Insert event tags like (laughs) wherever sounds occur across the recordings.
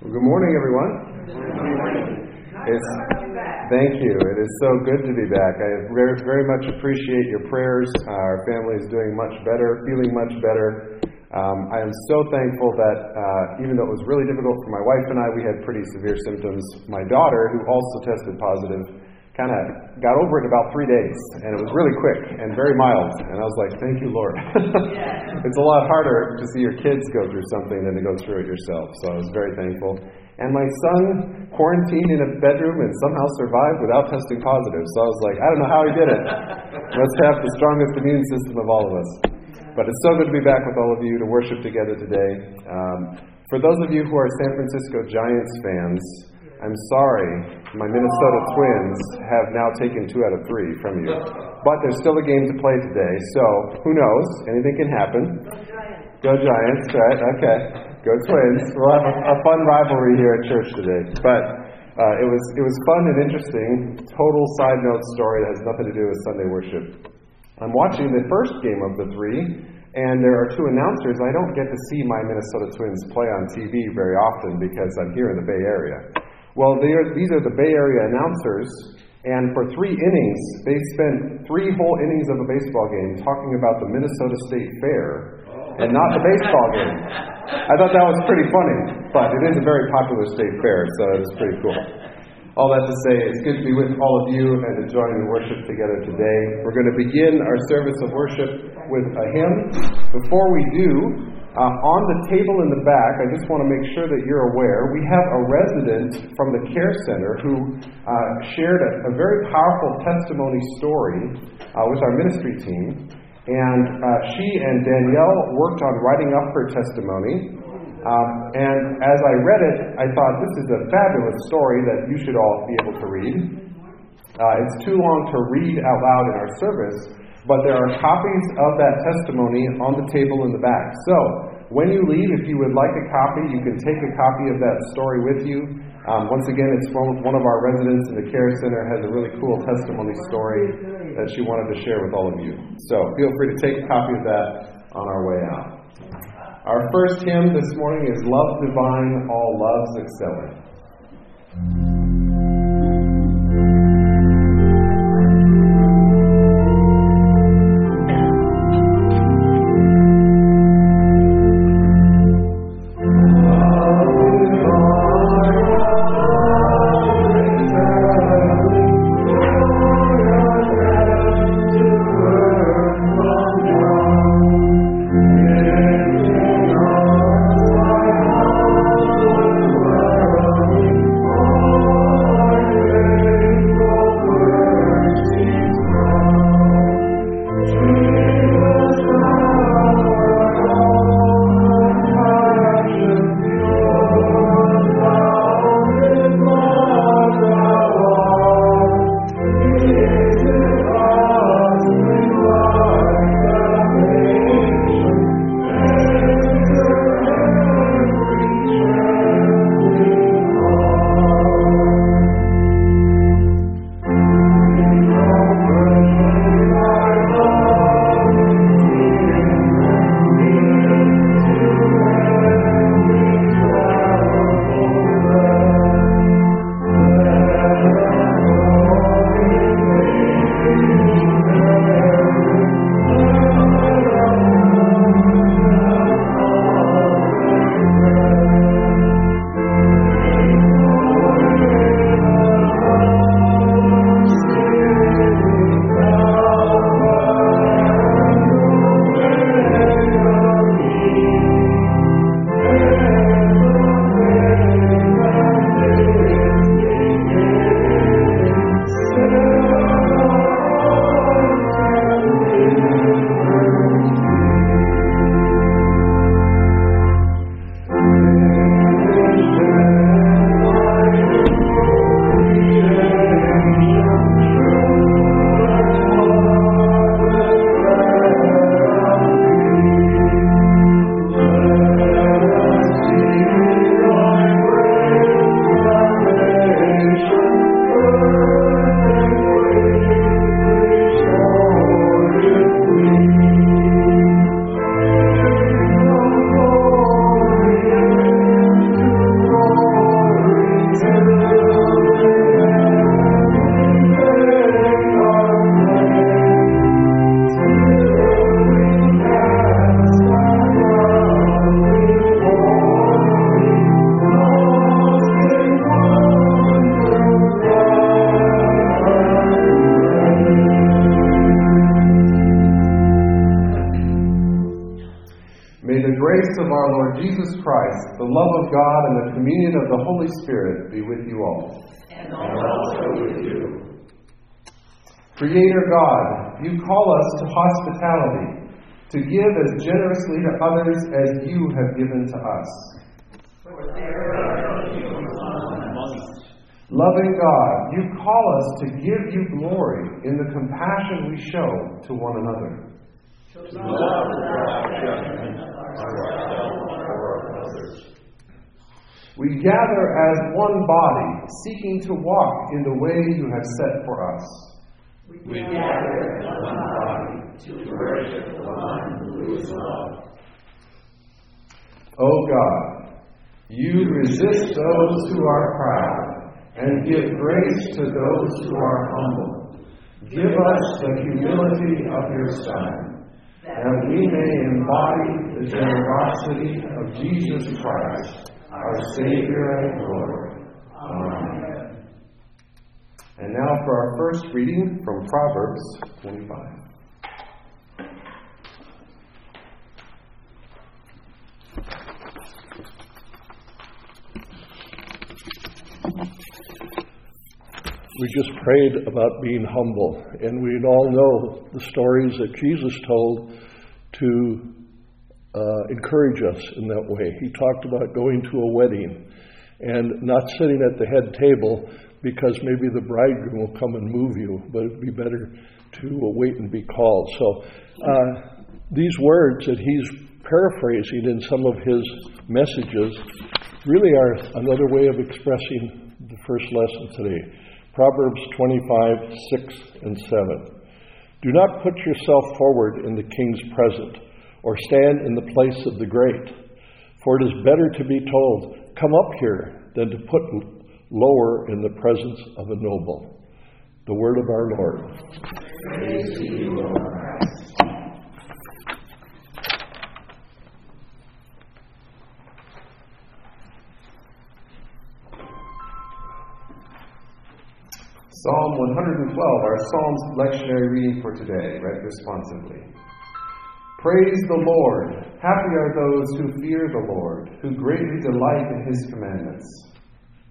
Well, good morning, everyone. It's, thank you. It is so good to be back. I very, very much appreciate your prayers. Our family is doing much better, feeling much better. Um, I am so thankful that uh, even though it was really difficult for my wife and I, we had pretty severe symptoms. My daughter, who also tested positive, kind of got over it in about three days, and it was really quick and very mild. And I was like, "Thank you, Lord." (laughs) it's a lot harder to see your kids go through something than to go through it yourself. So I was very thankful. And my son quarantined in a bedroom and somehow survived without testing positive. So I was like, I don't know how he did it. (laughs) Must have the strongest immune system of all of us. But it's so good to be back with all of you to worship together today. Um, for those of you who are San Francisco Giants fans, I'm sorry, my Minnesota Twins have now taken two out of three from you. But there's still a game to play today, so who knows? Anything can happen. Go Giants, Go Giants, right? Okay. Go Twins. (laughs) We'll have a, a fun rivalry here at church today. But uh, it was it was fun and interesting. Total side note story that has nothing to do with Sunday worship. I'm watching the first game of the three, and there are two announcers. I don't get to see my Minnesota Twins play on TV very often because I'm here in the Bay Area. Well, are, these are the Bay Area announcers, and for three innings, they spent three whole innings of a baseball game talking about the Minnesota State Fair and not the baseball game. I thought that was pretty funny, but it is a very popular state fair, so it was pretty cool. All that to say, it's good to be with all of you and to join in worship together today. We're going to begin our service of worship with a hymn. Before we do, uh, on the table in the back, I just want to make sure that you're aware, we have a resident from the Care Center who uh, shared a, a, very powerful testimony story uh, with our ministry team. And uh, she and Danielle worked on writing up her testimony. Um, and as I read it, I thought this is a fabulous story that you should all be able to read. Uh, it's too long to read out loud in our service, but there are copies of that testimony on the table in the back. So, when you leave, if you would like a copy, you can take a copy of that story with you. Um, once again, it's from one of our residents in the Care Center has a really cool testimony story that she wanted to share with all of you. So, feel free to take a copy of that on our way out. Our first hymn this morning is Love Divine, All Loves Excelling. Lord Jesus Christ, the love of God, and the communion of the Holy Spirit be with you all. And also with you. Creator God, you call us to hospitality, to give as generously to others as you have given to us. Loving God, you call us to give you glory in the compassion we show to one another. We gather as one body, seeking to walk in the way you have set for us. We gather as one body to worship the one who is love. O God, you resist those who are proud and give grace to those who are humble. Give us the humility of your Son, that we may embody the generosity of Jesus Christ, our Savior and Lord. Amen. And now for our first reading from Proverbs 25. We just prayed about being humble, and we all know the stories that Jesus told to uh, encourage us in that way. He talked about going to a wedding and not sitting at the head table because maybe the bridegroom will come and move you, but it'd be better to wait and be called. So, uh, these words that he's paraphrasing in some of his messages really are another way of expressing the first lesson today. Proverbs 25, 6 and 7. Do not put yourself forward in the king's presence, or stand in the place of the great. For it is better to be told, Come up here, than to put lower in the presence of a noble. The word of our Lord. Praise to you, Christ. Psalm 112, our Psalms lectionary reading for today, read responsively. Praise the Lord. Happy are those who fear the Lord, who greatly delight in his commandments.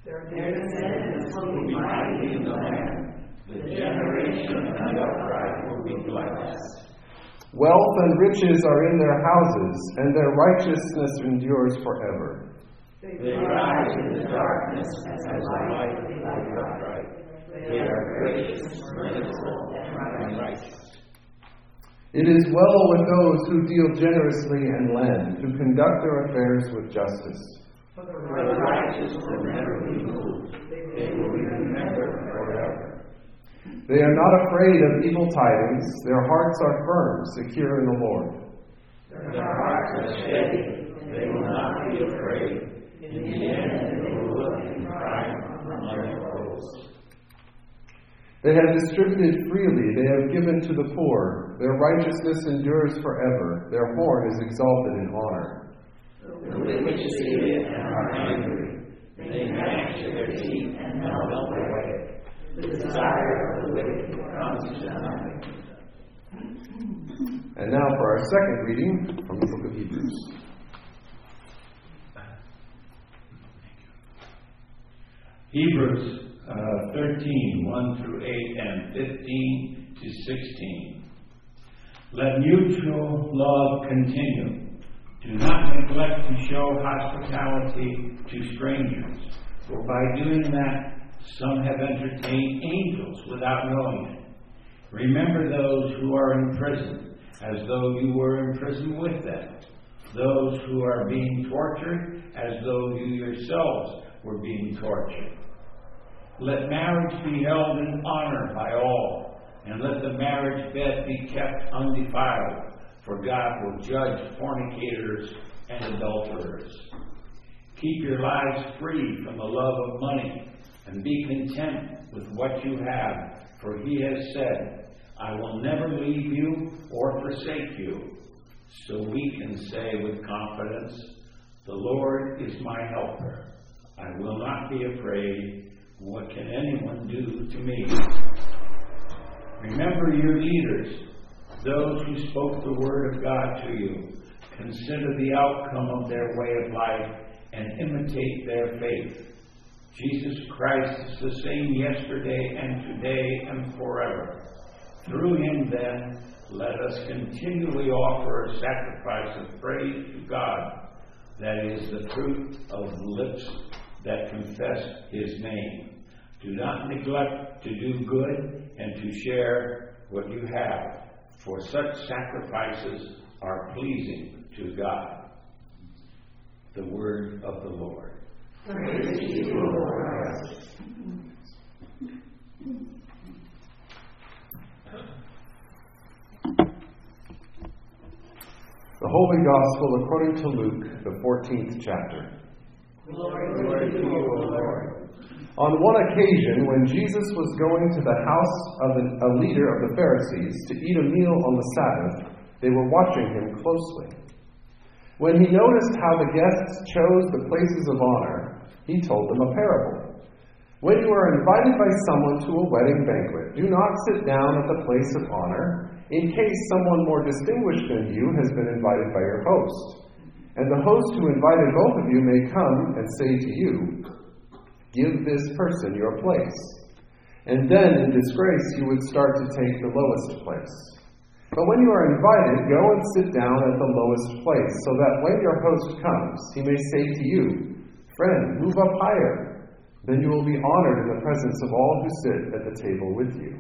Their descendants will be mighty in the land. The generation of the upright will be blessed. Wealth and riches are in their houses, and their righteousness endures forever. They rise in the darkness as a light of the upright. They are gracious, merciful, and righteous. It is well with those who deal generously and lend, who conduct their affairs with justice. For the righteous will never be moved. They will be remembered forever. They are not afraid of evil tidings, their hearts are firm, secure in the Lord. Their hearts are steady. They will not be afraid. In the end, they will look in triumph on their foes. They have distributed freely, they have given to the poor. Their righteousness endures forever, their horn is exalted in honor. The wicked see it and are angry. They gnash their teeth and melt away. The desire of the wicked comes to. And now for our second reading from the book of Hebrews. Hebrews uh, 13, 1 through 8, and 15 to 16. Let mutual love continue. Do not neglect to show hospitality to strangers, for by doing that, some have entertained angels without knowing it. Remember those who are in prison, as though you were in prison with them. Those who are being tortured, as though you yourselves were being tortured. Let marriage be held in honor by all, and let the marriage bed be kept undefiled, for God will judge fornicators and adulterers. Keep your lives free from the love of money, and be content with what you have, for He has said, I will never leave you or forsake you. So we can say with confidence, The Lord is my helper. I will not be afraid. What can anyone do to me? Remember your leaders, those who spoke the word of God to you. consider the outcome of their way of life, and imitate their faith. Jesus Christ is the same yesterday and today and forever. Through him, then, let us continually offer a sacrifice of praise to God, that is the fruit of lips that confess his name. Do not neglect to do good and to share what you have, for such sacrifices are pleasing to God. The word of the Lord. Praise to you, Lord. The Holy Gospel according to Luke, the 14th chapter. On one occasion, when Jesus was going to the house of a leader of the Pharisees to eat a meal on the Sabbath, they were watching him closely. When he noticed how the guests chose the places of honor, he told them a parable. When you are invited by someone to a wedding banquet, do not sit down at the place of honor, in case someone more distinguished than you has been invited by your host. And the host who invited both of you may come and say to you, Give this person your place. And then, in disgrace, you would start to take the lowest place. But when you are invited, go and sit down at the lowest place, so that when your host comes, he may say to you, Friend, move up higher. Then you will be honored in the presence of all who sit at the table with you.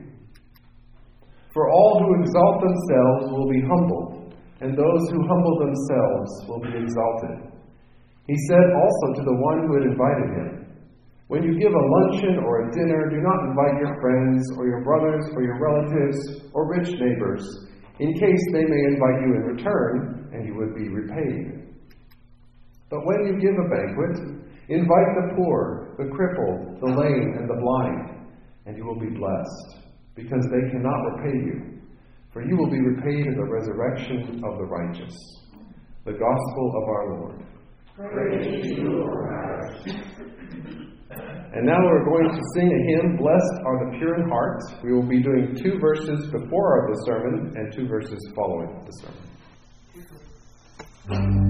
For all who exalt themselves will be humbled, and those who humble themselves will be exalted. He said also to the one who had invited him, When you give a luncheon or a dinner, do not invite your friends or your brothers or your relatives or rich neighbors, in case they may invite you in return, and you would be repaid. But when you give a banquet, invite the poor, the crippled, the lame, and the blind, and you will be blessed because they cannot repay you, for you will be repaid in the resurrection of the righteous. The Gospel of our Lord. Praise you, Lord. And now we're going to sing a hymn, Blessed are the Pure in Heart. We will be doing two verses before the sermon and two verses following the sermon.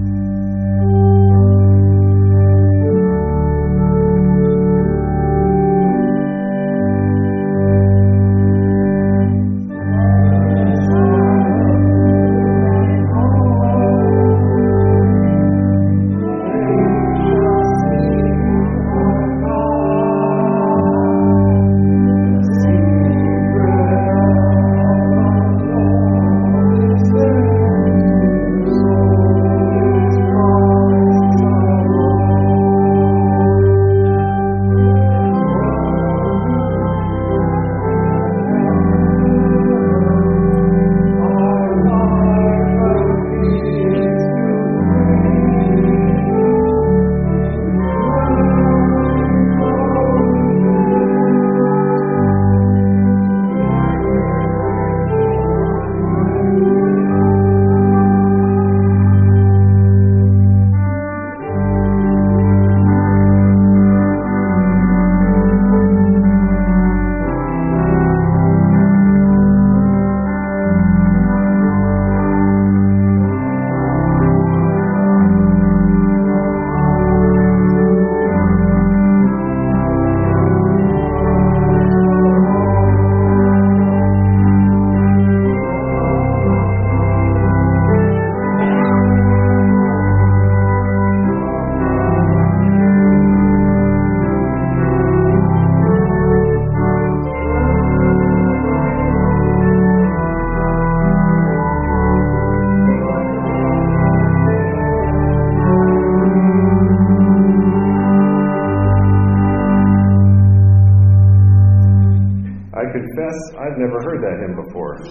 I've never heard that hymn before. (laughs)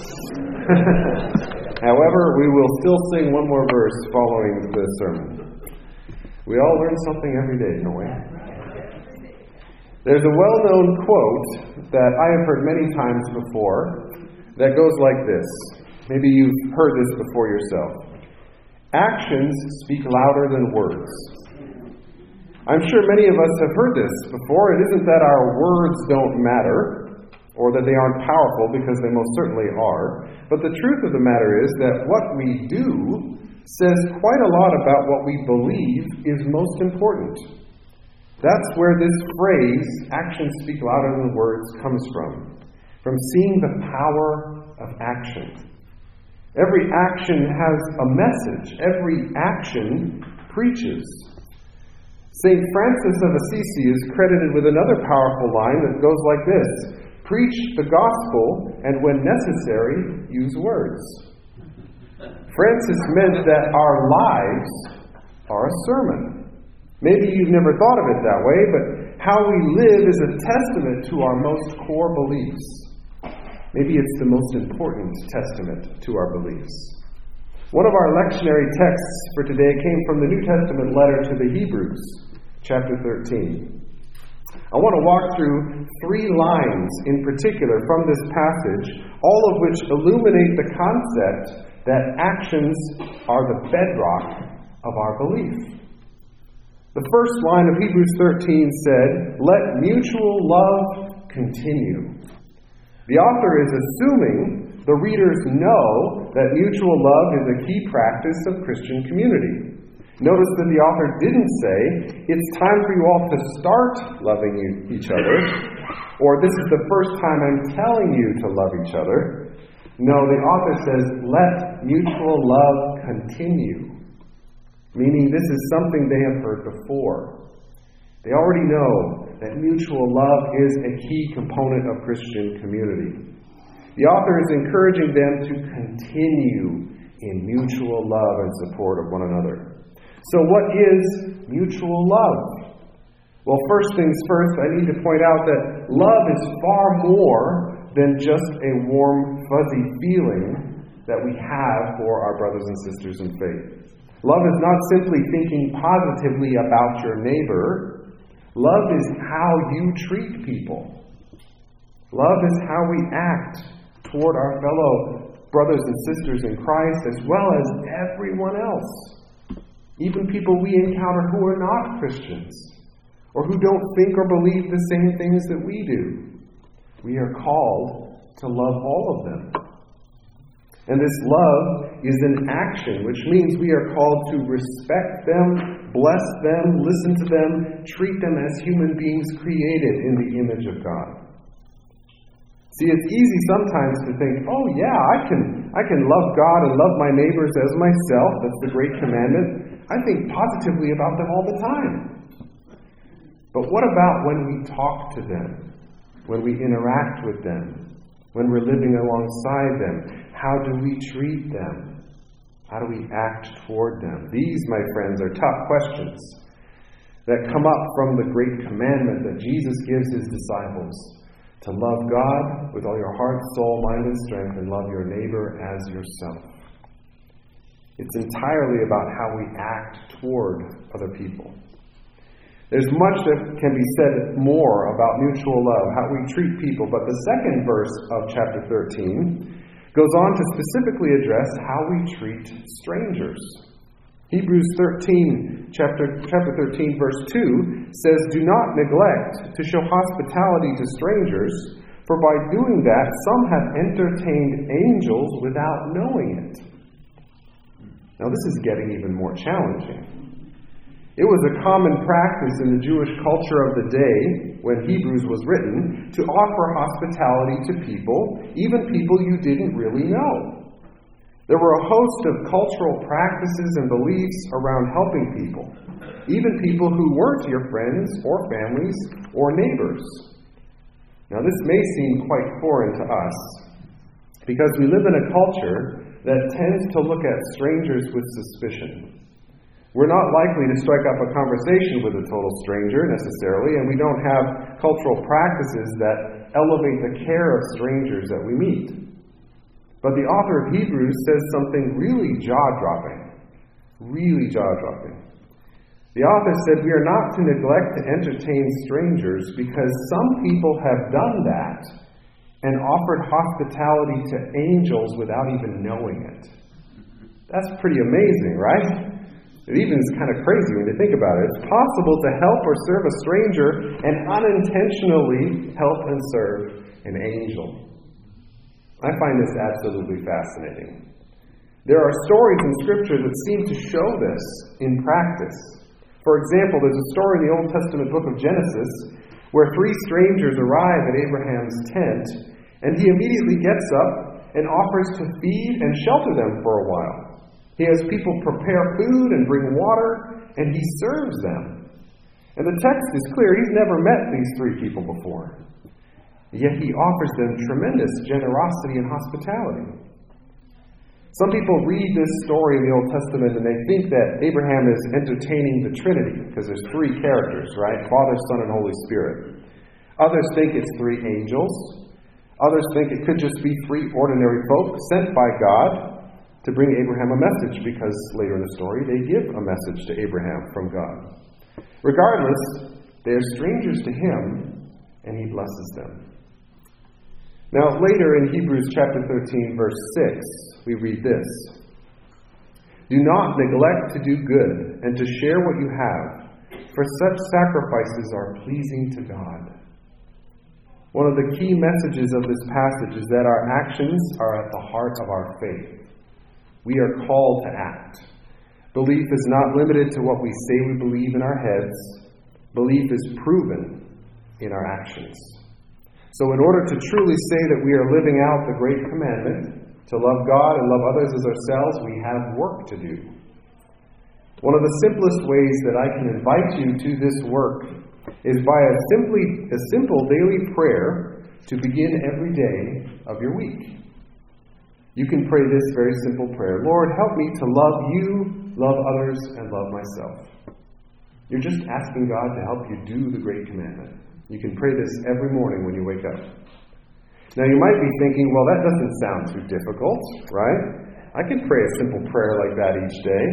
However, we will still sing one more verse following the sermon. We all learn something every day, don't we? There's a well known quote that I have heard many times before that goes like this. Maybe you've heard this before yourself. Actions speak louder than words. I'm sure many of us have heard this before. It isn't that our words don't matter, or that they aren't powerful because they most certainly are. But the truth of the matter is that what we do says quite a lot about what we believe is most important. That's where this phrase, actions speak louder than words, comes from. From seeing the power of action. Every action has a message, every action preaches. St. Francis of Assisi is credited with another powerful line that goes like this Preach the gospel, and when necessary, use words. Francis meant that our lives are a sermon. Maybe you've never thought of it that way, but how we live is a testament to our most core beliefs. Maybe it's the most important testament to our beliefs. One of our lectionary texts for today came from the New Testament letter to the Hebrews, chapter 13. I want to walk through three lines in particular from this passage, all of which illuminate the concept that actions are the bedrock of our belief. The first line of Hebrews 13 said, Let mutual love continue. The author is assuming the readers know that mutual love is a key practice of Christian community. Notice that the author didn't say, It's time for you all to start loving each other, or this is the first time I'm telling you to love each other. No, the author says, let mutual love continue. Meaning this is something they have heard before. They already know that mutual love is a key component of Christian community. The author is encouraging them to continue in mutual love and support of one another. So, what is mutual love? Well, first things first, I need to point out that love is far more than just a warm, fuzzy feeling that we have for our brothers and sisters in faith. Love is not simply thinking positively about your neighbor. Love is how you treat people. Love is how we act toward our fellow brothers and sisters in Christ as well as everyone else. Even people we encounter who are not Christians or who don't think or believe the same things that we do. We are called to love all of them. And this love is an action, which means we are called to respect them, bless them, listen to them, treat them as human beings created in the image of God. See, it's easy sometimes to think, oh yeah, I can I can love God and love my neighbors as myself. That's the great commandment. I think positively about them all the time. But what about when we talk to them? when we interact with them, when we're living alongside them? How do we treat them? How do we act toward them? These, my friends, are tough questions that come up from the great commandment that Jesus gives his disciples to love God with all your heart, soul, mind, and strength, and love your neighbor as yourself. It's entirely about how we act toward other people. There's much that can be said more about mutual love, how we treat people, but the second verse of chapter 13 goes on to specifically address how we treat strangers. Hebrews 13, chapter, chapter 13, verse 2 says, Do not neglect to show hospitality to strangers, for by doing that some have entertained angels without knowing it. Now, this is getting even more challenging. It was a common practice in the Jewish culture of the day, when Hebrews was written, to offer hospitality to people, even people you didn't really know. There were a host of cultural practices and beliefs around helping people, even people who weren't your friends or families or neighbors. Now, this may seem quite foreign to us because we live in a culture that tends to look at strangers with suspicion. We're not likely to strike up a conversation with a total stranger necessarily, and we don't have cultural practices that elevate the care of strangers that we meet. But the author of Hebrews says something really jaw dropping. Really jaw dropping. The author said, We are not to neglect to entertain strangers because some people have done that and offered hospitality to angels without even knowing it. That's pretty amazing, right? It even is kind of crazy when you think about it. It's possible to help or serve a stranger and unintentionally help and serve an angel. I find this absolutely fascinating. There are stories in Scripture that seem to show this in practice. For example, there's a story in the Old Testament book of Genesis where three strangers arrive at Abraham's tent, and he immediately gets up and offers to feed and shelter them for a while. He has people prepare food and bring water, and he serves them. And the text is clear he's never met these three people before. Yet he offers them tremendous generosity and hospitality. Some people read this story in the Old Testament and they think that Abraham is entertaining the Trinity because there's three characters, right? Father, Son, and Holy Spirit. Others think it's three angels. Others think it could just be three ordinary folk sent by God to bring Abraham a message because later in the story they give a message to Abraham from God. Regardless, they are strangers to him and he blesses them. Now, later in Hebrews chapter 13, verse 6, we read this Do not neglect to do good and to share what you have, for such sacrifices are pleasing to God. One of the key messages of this passage is that our actions are at the heart of our faith. We are called to act. Belief is not limited to what we say we believe in our heads, belief is proven in our actions. So, in order to truly say that we are living out the great commandment to love God and love others as ourselves, we have work to do. One of the simplest ways that I can invite you to this work is by a simply a simple daily prayer to begin every day of your week. You can pray this very simple prayer Lord, help me to love you, love others, and love myself. You're just asking God to help you do the great commandment. You can pray this every morning when you wake up. Now, you might be thinking, well, that doesn't sound too difficult, right? I can pray a simple prayer like that each day.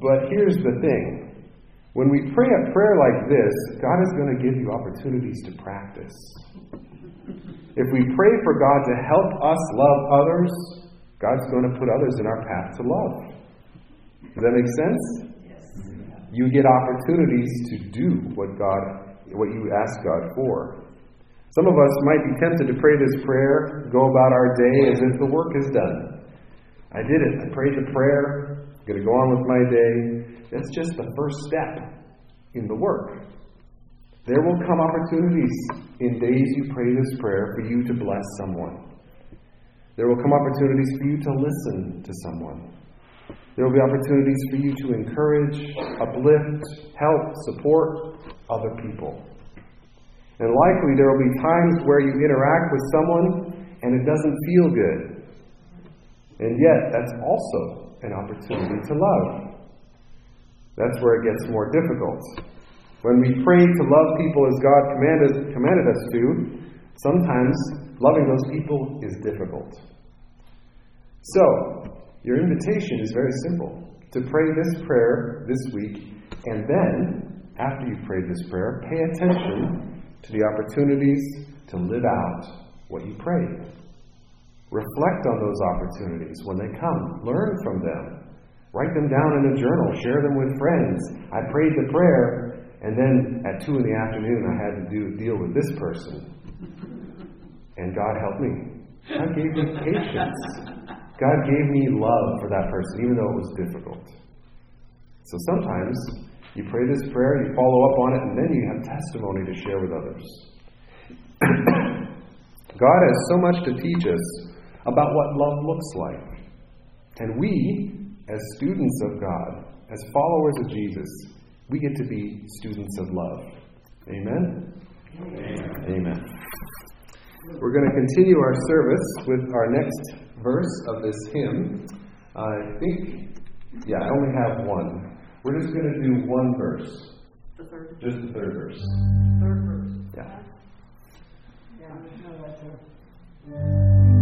But here's the thing when we pray a prayer like this, God is going to give you opportunities to practice. If we pray for God to help us love others, God's going to put others in our path to love. Does that make sense? Yes. You get opportunities to do what God what you ask God for. Some of us might be tempted to pray this prayer, go about our day as if the work is done. I did it. I prayed the prayer. I'm going to go on with my day. That's just the first step in the work. There will come opportunities in days you pray this prayer for you to bless someone. There will come opportunities for you to listen to someone. There will be opportunities for you to encourage, uplift, help, support other people. And likely there will be times where you interact with someone and it doesn't feel good. And yet, that's also an opportunity to love. That's where it gets more difficult. When we pray to love people as God commanded, commanded us to, sometimes loving those people is difficult. So, your invitation is very simple to pray this prayer this week, and then, after you've prayed this prayer, pay attention to the opportunities to live out what you prayed. Reflect on those opportunities when they come. Learn from them. Write them down in a journal. Share them with friends. I prayed the prayer, and then at 2 in the afternoon, I had to do, deal with this person. And God helped me. God gave me patience. God gave me love for that person, even though it was difficult. So sometimes you pray this prayer, you follow up on it, and then you have testimony to share with others. (coughs) God has so much to teach us about what love looks like. And we, as students of God, as followers of Jesus, we get to be students of love. Amen? Amen. Amen. We're going to continue our service with our next verse of this hymn. I think, yeah, I only have one. We're just going to do one verse. The third. Just the third verse. Third verse. Yeah. Yeah, no, that's a.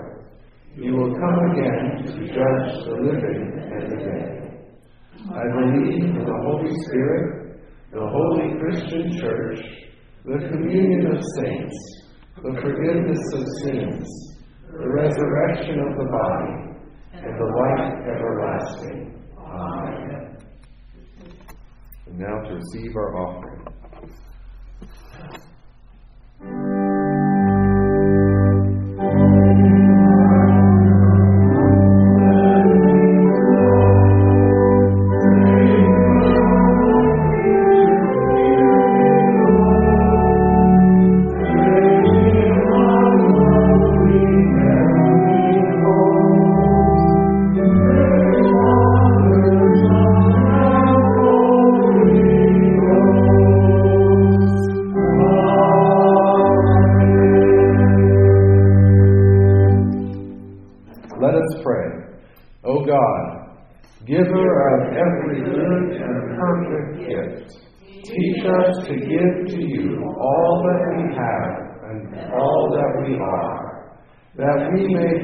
He will come again to judge the living and the dead. I believe in the Holy Spirit, the holy Christian church, the communion of saints, the forgiveness of sins, the resurrection of the body, and the life everlasting. Amen. And now to receive our offering.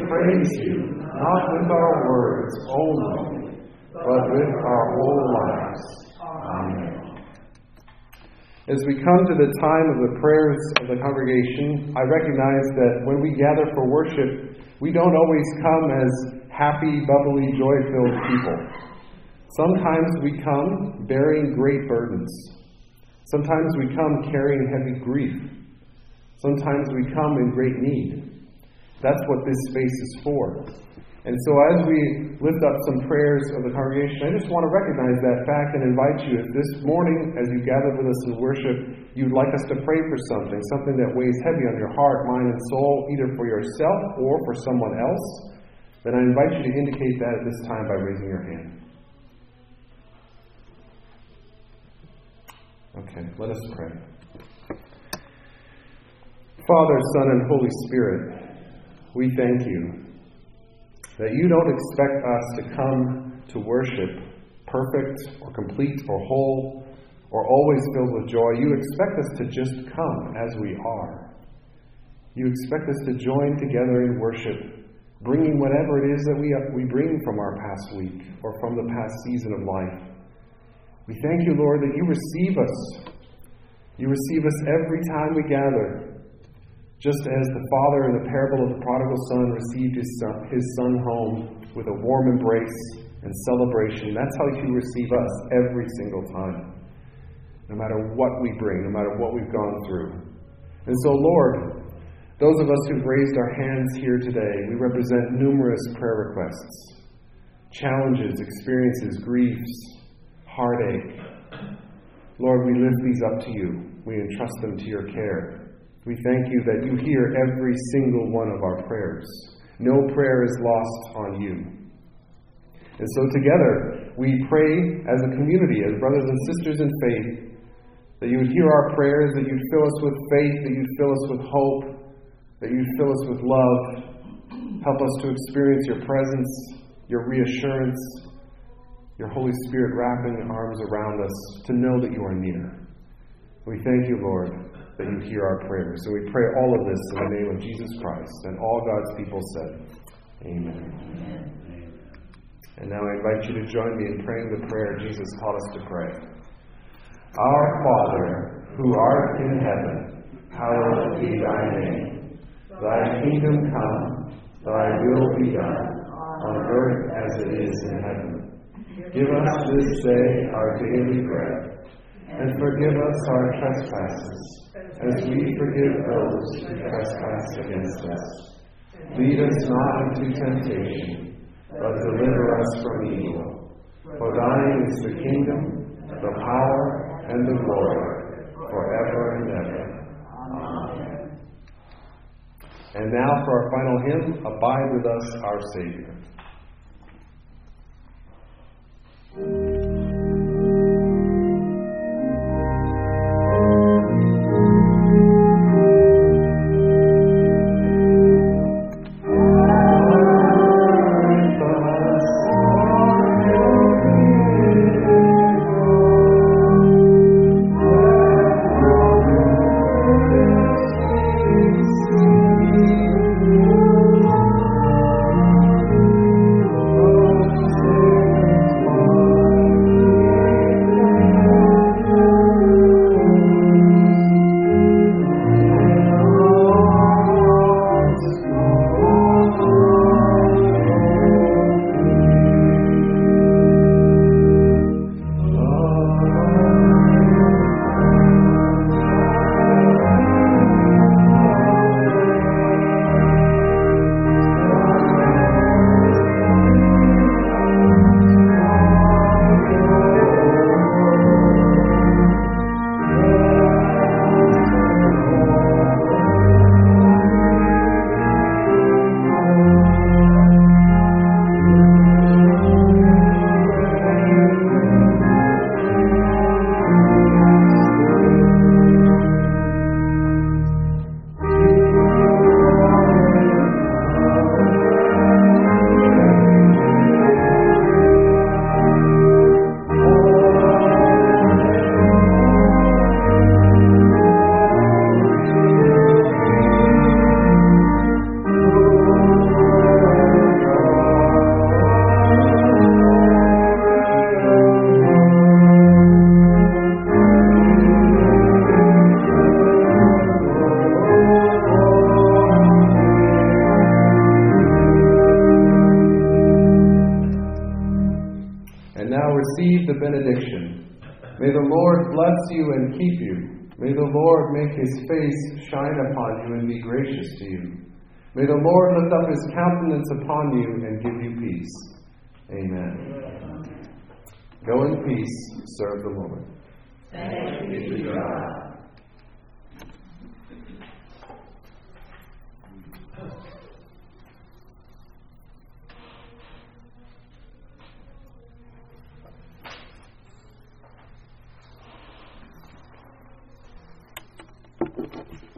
Praise you, not with our words only, but with our whole lives. Amen. As we come to the time of the prayers of the congregation, I recognize that when we gather for worship, we don't always come as happy, bubbly, joy filled people. Sometimes we come bearing great burdens. Sometimes we come carrying heavy grief. Sometimes we come in great need. That's what this space is for. And so, as we lift up some prayers of the congregation, I just want to recognize that fact and invite you, if this morning, as you gather with us in worship, you'd like us to pray for something, something that weighs heavy on your heart, mind, and soul, either for yourself or for someone else, then I invite you to indicate that at this time by raising your hand. Okay, let us pray. Father, Son, and Holy Spirit, we thank you that you don't expect us to come to worship perfect or complete or whole or always filled with joy. You expect us to just come as we are. You expect us to join together in worship, bringing whatever it is that we, we bring from our past week or from the past season of life. We thank you, Lord, that you receive us. You receive us every time we gather. Just as the father in the parable of the prodigal son received his son, his son home with a warm embrace and celebration, that's how you receive us every single time. No matter what we bring, no matter what we've gone through. And so, Lord, those of us who've raised our hands here today, we represent numerous prayer requests, challenges, experiences, griefs, heartache. Lord, we lift these up to you. We entrust them to your care. We thank you that you hear every single one of our prayers. No prayer is lost on you. And so, together, we pray as a community, as brothers and sisters in faith, that you would hear our prayers, that you'd fill us with faith, that you'd fill us with hope, that you'd fill us with love. Help us to experience your presence, your reassurance, your Holy Spirit wrapping arms around us, to know that you are near. We thank you, Lord, that you hear our prayers. So we pray all of this in the name of Jesus Christ. And all God's people said, Amen. Amen. And now I invite you to join me in praying the prayer Jesus taught us to pray. Our Father, who art in heaven, hallowed be thy name. Thy kingdom come, thy will be done, on earth as it is in heaven. Give us this day our daily bread, and forgive us our trespasses as we forgive those who trespass against us. Lead us not into temptation, but deliver us from evil. For thine is the kingdom, the power, and the glory forever and ever. Amen. And now for our final hymn, Abide with Us, Our Savior. Lord make his face shine upon you and be gracious to you. May the Lord lift up his countenance upon you and give you peace. Amen. Go in peace, serve the Lord. Thank you, God. 私